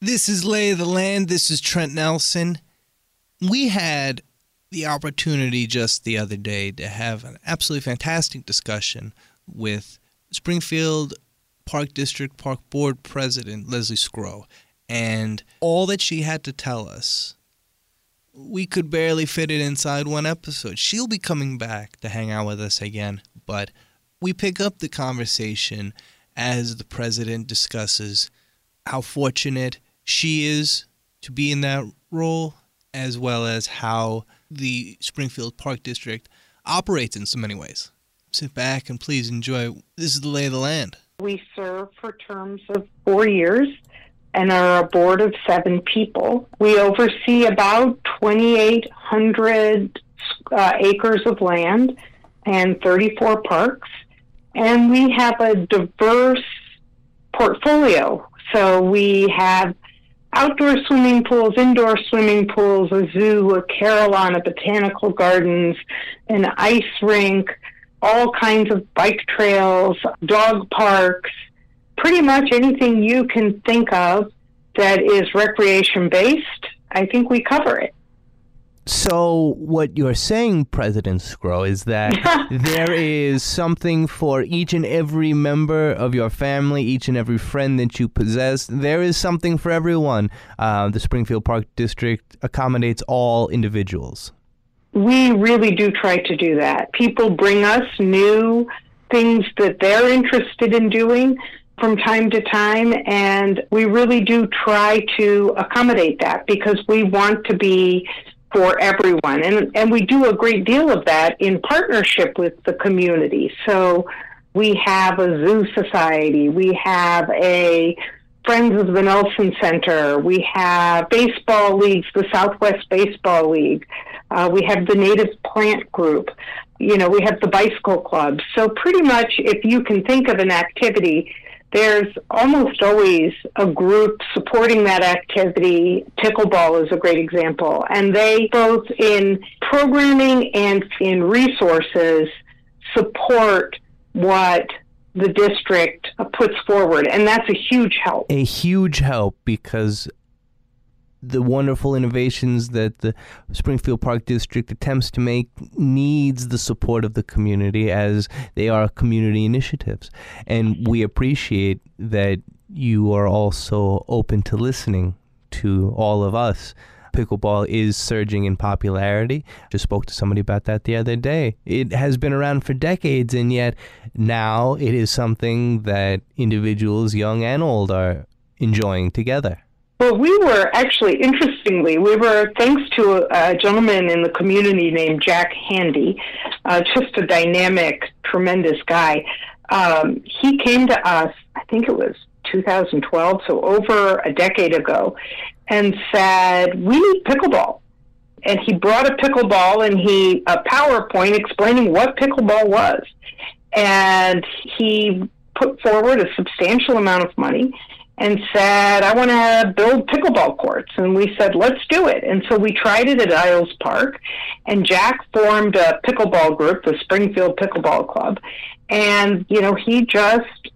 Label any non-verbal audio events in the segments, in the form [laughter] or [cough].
This is Lay of the Land. This is Trent Nelson. We had the opportunity just the other day to have an absolutely fantastic discussion with Springfield Park District Park Board President Leslie Sgro. And all that she had to tell us, we could barely fit it inside one episode. She'll be coming back to hang out with us again, but we pick up the conversation as the president discusses how fortunate she is to be in that role, as well as how the Springfield Park District operates in so many ways. Sit back and please enjoy. This is the lay of the land. We serve for terms of four years and are a board of seven people. We oversee about 2,800 uh, acres of land and 34 parks. And we have a diverse portfolio. So we have outdoor swimming pools, indoor swimming pools, a zoo, a carillon botanical gardens, an ice rink, all kinds of bike trails, dog parks, pretty much anything you can think of that is recreation based. I think we cover it. So, what you're saying, President Sgro, is that [laughs] there is something for each and every member of your family, each and every friend that you possess. There is something for everyone. Uh, the Springfield Park District accommodates all individuals. We really do try to do that. People bring us new things that they're interested in doing from time to time, and we really do try to accommodate that because we want to be for everyone. And, and we do a great deal of that in partnership with the community. So we have a zoo society, we have a Friends of the Nelson Center, we have baseball leagues, the Southwest Baseball League, uh, we have the Native Plant Group, you know, we have the bicycle club. So pretty much if you can think of an activity there's almost always a group supporting that activity. Pickleball is a great example. And they, both in programming and in resources, support what the district puts forward. And that's a huge help. A huge help because the wonderful innovations that the Springfield Park District attempts to make needs the support of the community as they are community initiatives. And we appreciate that you are also open to listening to all of us. Pickleball is surging in popularity. Just spoke to somebody about that the other day. It has been around for decades, and yet now it is something that individuals, young and old, are enjoying together. Well, we were actually, interestingly, we were, thanks to a, gentleman in the community named Jack Handy, uh, just a dynamic, tremendous guy. Um, he came to us, I think it was 2012, so over a decade ago, and said, We need pickleball. And he brought a pickleball and he, a PowerPoint explaining what pickleball was. And he put forward a substantial amount of money and said, I want to build pickleball courts. And we said, let's do it. And so we tried it at Iles Park, and Jack formed a pickleball group, the Springfield Pickleball Club. And, you know, he just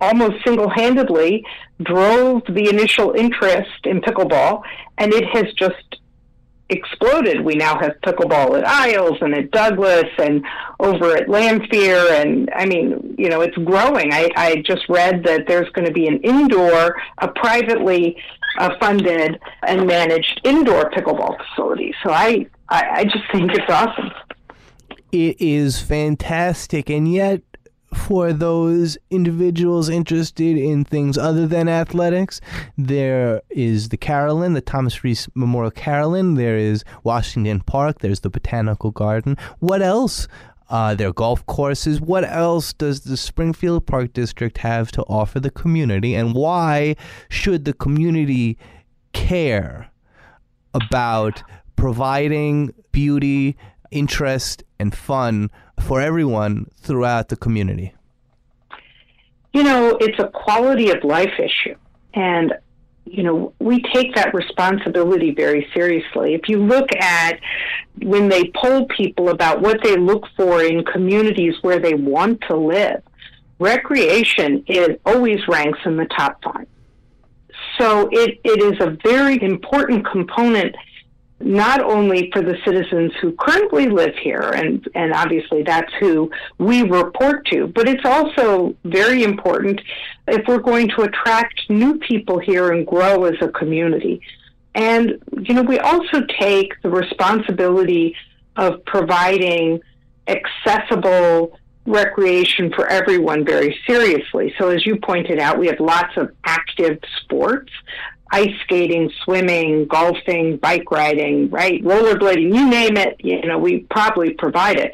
almost single handedly drove the initial interest in pickleball, and it has just exploded. We now have pickleball at Iles and at Douglas and over at Lanphier. And I mean, you know, it's growing. I, I just read that there's going to be an indoor, a privately uh, funded and managed indoor pickleball facility. So I, I, I just think it's awesome. It is fantastic. And yet, for those individuals interested in things other than athletics. There is the Carillon, the Thomas Rees Memorial Carillon. There is Washington Park. There's the Botanical Garden. What else? Uh, their golf courses. What else does the Springfield Park District have to offer the community? And why should the community care about providing beauty, interest, and fun for everyone throughout the community? You know, it's a quality of life issue. And, you know, we take that responsibility very seriously. If you look at when they poll people about what they look for in communities where they want to live, recreation is always ranks in the top five. So it, it is a very important component not only for the citizens who currently live here, and, and obviously that's who we report to, but it's also very important if we're going to attract new people here and grow as a community. And, you know, we also take the responsibility of providing accessible recreation for everyone very seriously. So, as you pointed out, we have lots of active sports ice skating, swimming, golfing, bike riding, right? Rollerblading, you name it, you know, we probably provide it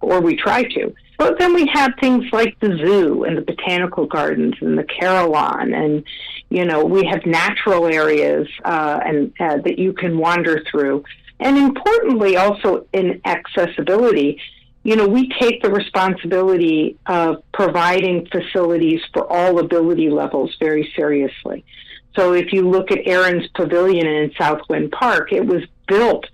or we try to. But then we have things like the zoo and the botanical gardens and the Carillon, and you know we have natural areas uh, and uh, that you can wander through. And importantly, also in accessibility, you know we take the responsibility of providing facilities for all ability levels very seriously. So if you look at Erin's Pavilion in Southwind Park, it was built,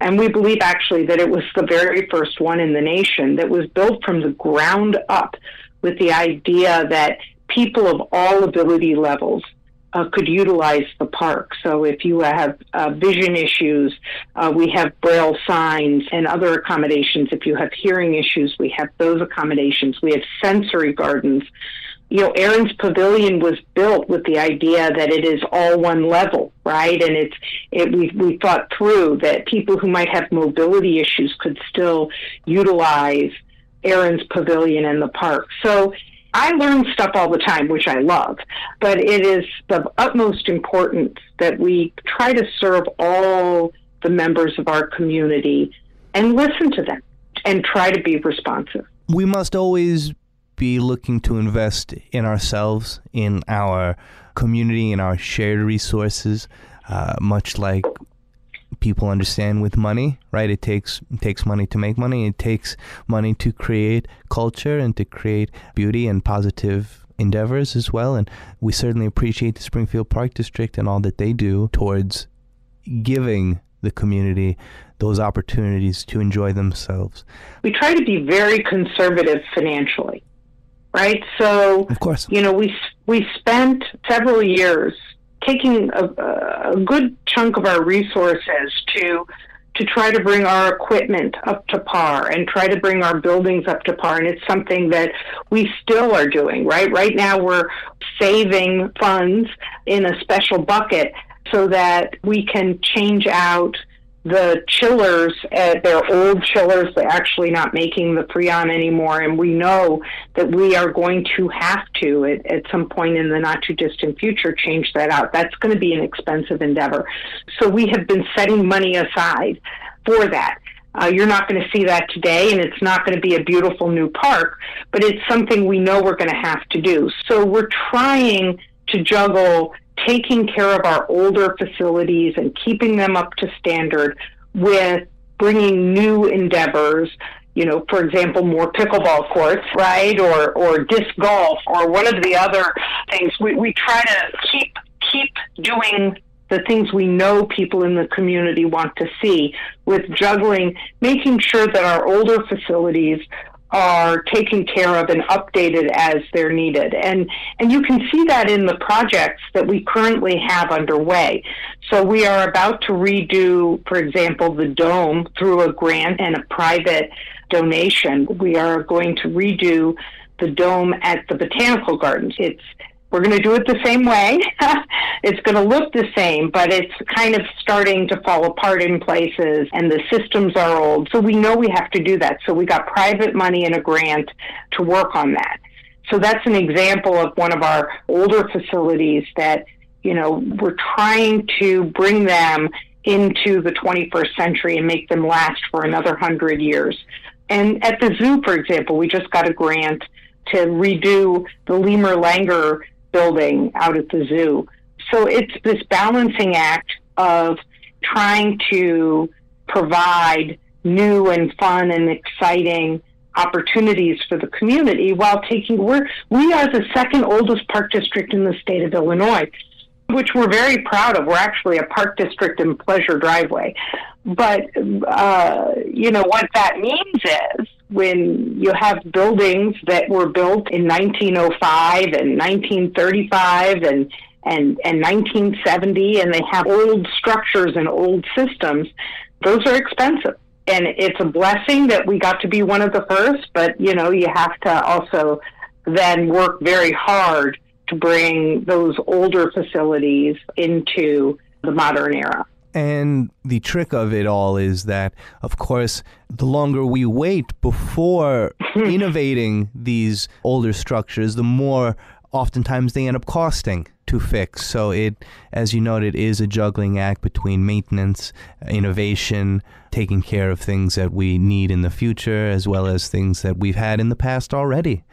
and we believe actually that it was the very first one in the nation that was built from the ground up with the idea that people of all ability levels uh, could utilize the park. So if you have uh, vision issues, uh, we have braille signs and other accommodations. If you have hearing issues, we have those accommodations. We have sensory gardens you know, Erin's Pavilion was built with the idea that it is all one level, right? And it's it we we thought through that people who might have mobility issues could still utilize Erin's Pavilion in the park. So I learn stuff all the time, which I love, but it is of utmost importance that we try to serve all the members of our community and listen to them and try to be responsive. We must always be looking to invest in ourselves, in our community, in our shared resources, uh, much like people understand with money, right? It takes it takes money to make money. It takes money to create culture and to create beauty and positive endeavors as well. And we certainly appreciate the Springfield Park District and all that they do towards giving the community those opportunities to enjoy themselves. We try to be very conservative financially right? So, of course, you know, we we spent several years taking a, a good chunk of our resources to to try to bring our equipment up to par and try to bring our buildings up to par. And it's something that we still are doing, right? Right now, we're saving funds in a special bucket so that we can change out the chillers, uh, they're old chillers. They're actually not making the Freon anymore. And we know that we are going to have to, at, at some point in the not too distant future, change that out. That's going to be an expensive endeavor. So we have been setting money aside for that. Uh, you're not going to see that today, and it's not going to be a beautiful new park, but it's something we know we're going to have to do. So we're trying to juggle taking care of our older facilities and keeping them up to standard with bringing new endeavors you know, for example, more pickleball courts, right, or or disc golf, or one of the other things. We we try to keep keep doing the things we know people in the community want to see, with juggling, making sure that our older facilities are taken care of and updated as they're needed. And, and you can see that in the projects that we currently have underway. So we are about to redo, for example, the dome through a grant and a private donation. We are going to redo the dome at the botanical gardens. It's we're going to do it the same way. [laughs] it's going to look the same, but it's kind of starting to fall apart in places and the systems are old. So we know we have to do that. So we got private money and a grant to work on that. So that's an example of one of our older facilities that, you know, we're trying to bring them into the 21st century and make them last for another hundred years. And at the zoo, for example, we just got a grant to redo the Lemur Langer building out at the zoo. So it's this balancing act of trying to provide new and fun and exciting opportunities for the community while taking we're we are the second oldest park district in the state of Illinois which we're very proud of we're actually a park district in pleasure driveway but uh, you know what that means is when you have buildings that were built in 1905 and 1935 and and, and 1970 and they have old structures and old systems, those are expensive. And it's a blessing that we got to be one of the first, but you know, you have to also then work very hard to bring those older facilities into the modern era. And the trick of it all is that, of course, the longer we wait before [laughs] innovating these older structures, the more oftentimes they end up costing to fix. So it, as you noted, is a juggling act between maintenance, innovation, taking care of things that we need in the future, as well as things that we've had in the past already.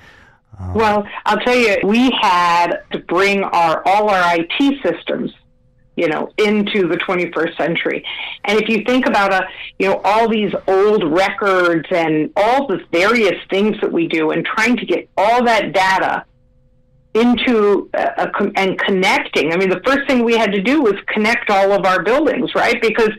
Um, well, I'll tell you, we had to bring our all our IT systems you know, into the 21st century. And if you think about a, you know, all these old records and all the various things that we do and trying to get all that data into uh, a, a, and connecting. I mean, the first thing we had to do was connect all of our buildings, right? Because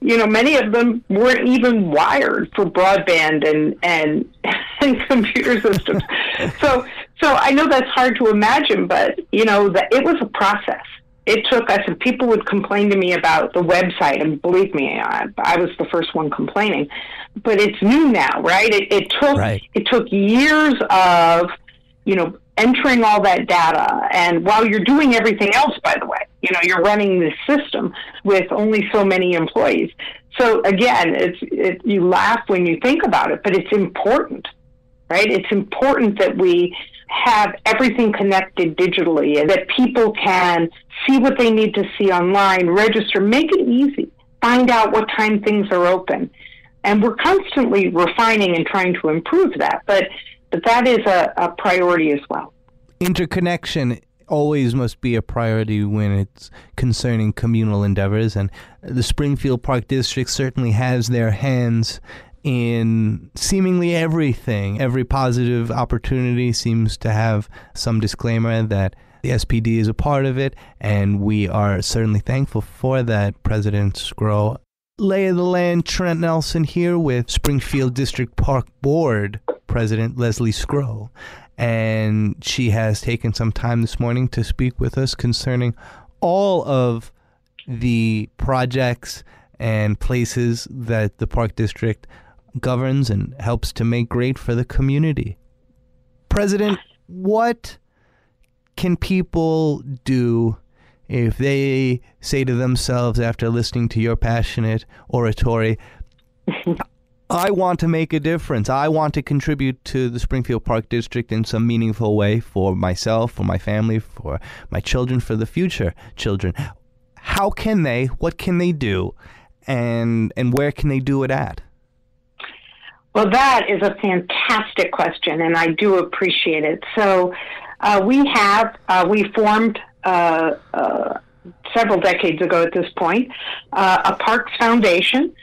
you know many of them weren't even wired for broadband and and, [laughs] and computer systems. [laughs] so so I know that's hard to imagine, but you know that it was a process it took us, and people would complain to me about the website, and believe me, I, I was the first one complaining. But it's new now, right? It, it took right. it took years of, you know, entering all that data, and while you're doing everything else, by the way, you know, you're running this system with only so many employees. So again, it's it, you laugh when you think about it, but it's important, right? It's important that we have everything connected digitally and that people can see what they need to see online, register, make it easy, find out what time things are open. And we're constantly refining and trying to improve that, but, but that is a, a priority as well. Interconnection always must be a priority when it's concerning communal endeavors, and the Springfield Park District certainly has their hands in seemingly everything. Every positive opportunity seems to have some disclaimer that the SPD is a part of it, and we are certainly thankful for that. President Sgro. Lay of the land, Trent Nelson here with Springfield District Park Board President Leslie Sgro. And she has taken some time this morning to speak with us concerning all of the projects and places that the Park District governs and helps to make great for the community. President, what can people do if they say to themselves after listening to your passionate oratory, [laughs] I want to make a difference. I want to contribute to the Springfield Park District in some meaningful way for myself, for my family, for my children, for the future children. How can they? What can they do? And and where can they do it at? Well, that is a fantastic question, and I do appreciate it. So, uh, we have uh, we formed uh, uh several decades ago at this point uh, a Parks Foundation.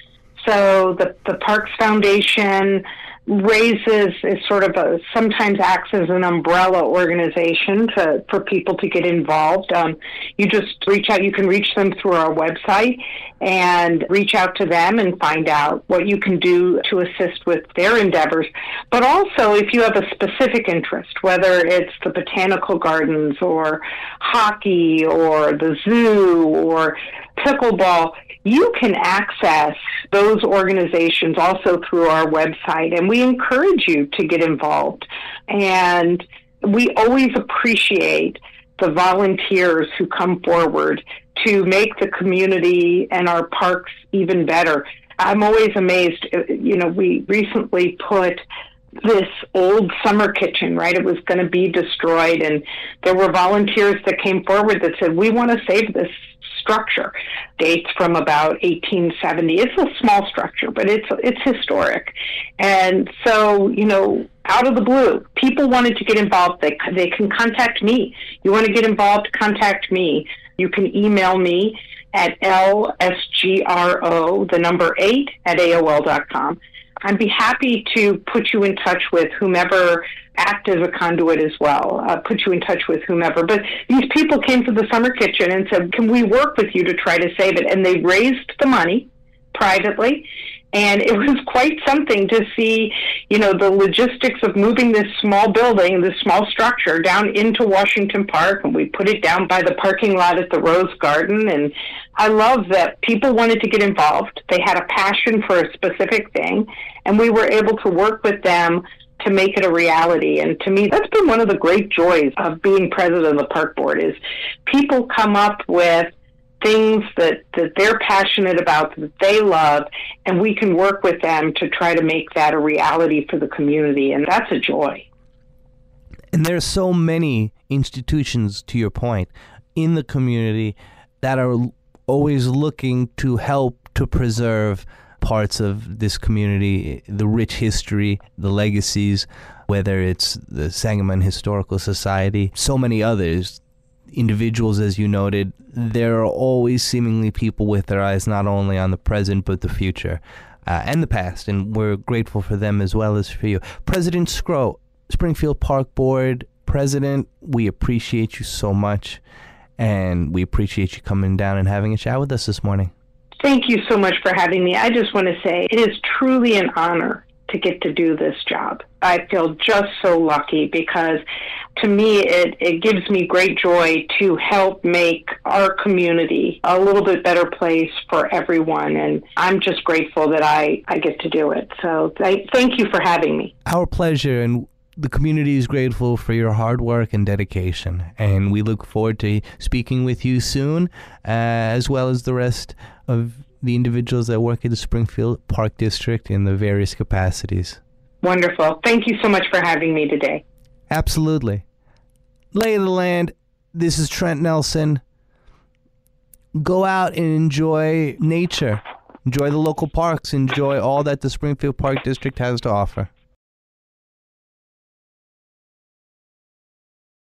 So the the Parks Foundation raises is sort of a sometimes acts as an umbrella organization to, for people to get involved. Um, you just reach out. You can reach them through our website and reach out to them and find out what you can do to assist with their endeavors. But also, if you have a specific interest, whether it's the botanical gardens or hockey or the zoo or pickleball you can access those organizations also through our website, and we encourage you to get involved. And we always appreciate the volunteers who come forward to make the community and our parks even better. I'm always amazed. Uh, you know, we recently put this old summer kitchen, right? It was going to be destroyed. And there were volunteers that came forward that said, We want to save this structure. Dates from about 1870. It's a small structure, but it's it's historic. And so, you know, out of the blue, people wanted to get involved. They they can contact me. You want to get involved? Contact me. You can email me at lsgro the number eight at aol.com. I'd be happy to put you in touch with whomever act as a conduit as well, uh, put you in touch with whomever. But these people came to the summer kitchen and said, Can we work with you to try to save it? And they raised the money privately And it [laughs] was quite something to see, you know, the logistics of moving this small building, this small structure down into Washington Park. And we put it down by the parking lot at the Rose Garden. And I love that people wanted to get involved. They had a passion for a specific thing. And we were able to work with them to make it a reality. And to me, that's been one of the great joys of being president of the park board is people come up with things that, that they're passionate about, that they love, and we can work with them to try to make that a reality for the community. And that's a joy. And there's so many institutions, to your point, in the community that are always looking to help to preserve parts of this community, the rich history, the legacies, whether it's the Sangamon Historical Society, so many others individuals, as you noted, there are always seemingly people with their eyes not only on the present but the future uh, and the past, and we're grateful for them as well as for you. President Sgro, Springfield Park Board President, we appreciate you so much, and we appreciate you coming down and having a chat with us this morning. Thank you so much for having me. I just want to say it is truly an honor to get to do this job. I feel just so lucky because to me it, it gives me great joy to help make our community a little bit better place for everyone. And I'm just grateful that I, I get to do it. So I, thank you for having me. Our pleasure. And the community is grateful for your hard work and dedication. And we look forward to speaking with you soon, uh, as well as the rest of the individuals that work at the Springfield Park District in the various capacities. Wonderful. Thank you so much for having me today. Absolutely. Lay of the land. This is Trent Nelson. Go out and enjoy nature. Enjoy the local parks. Enjoy all that the Springfield Park District has to offer.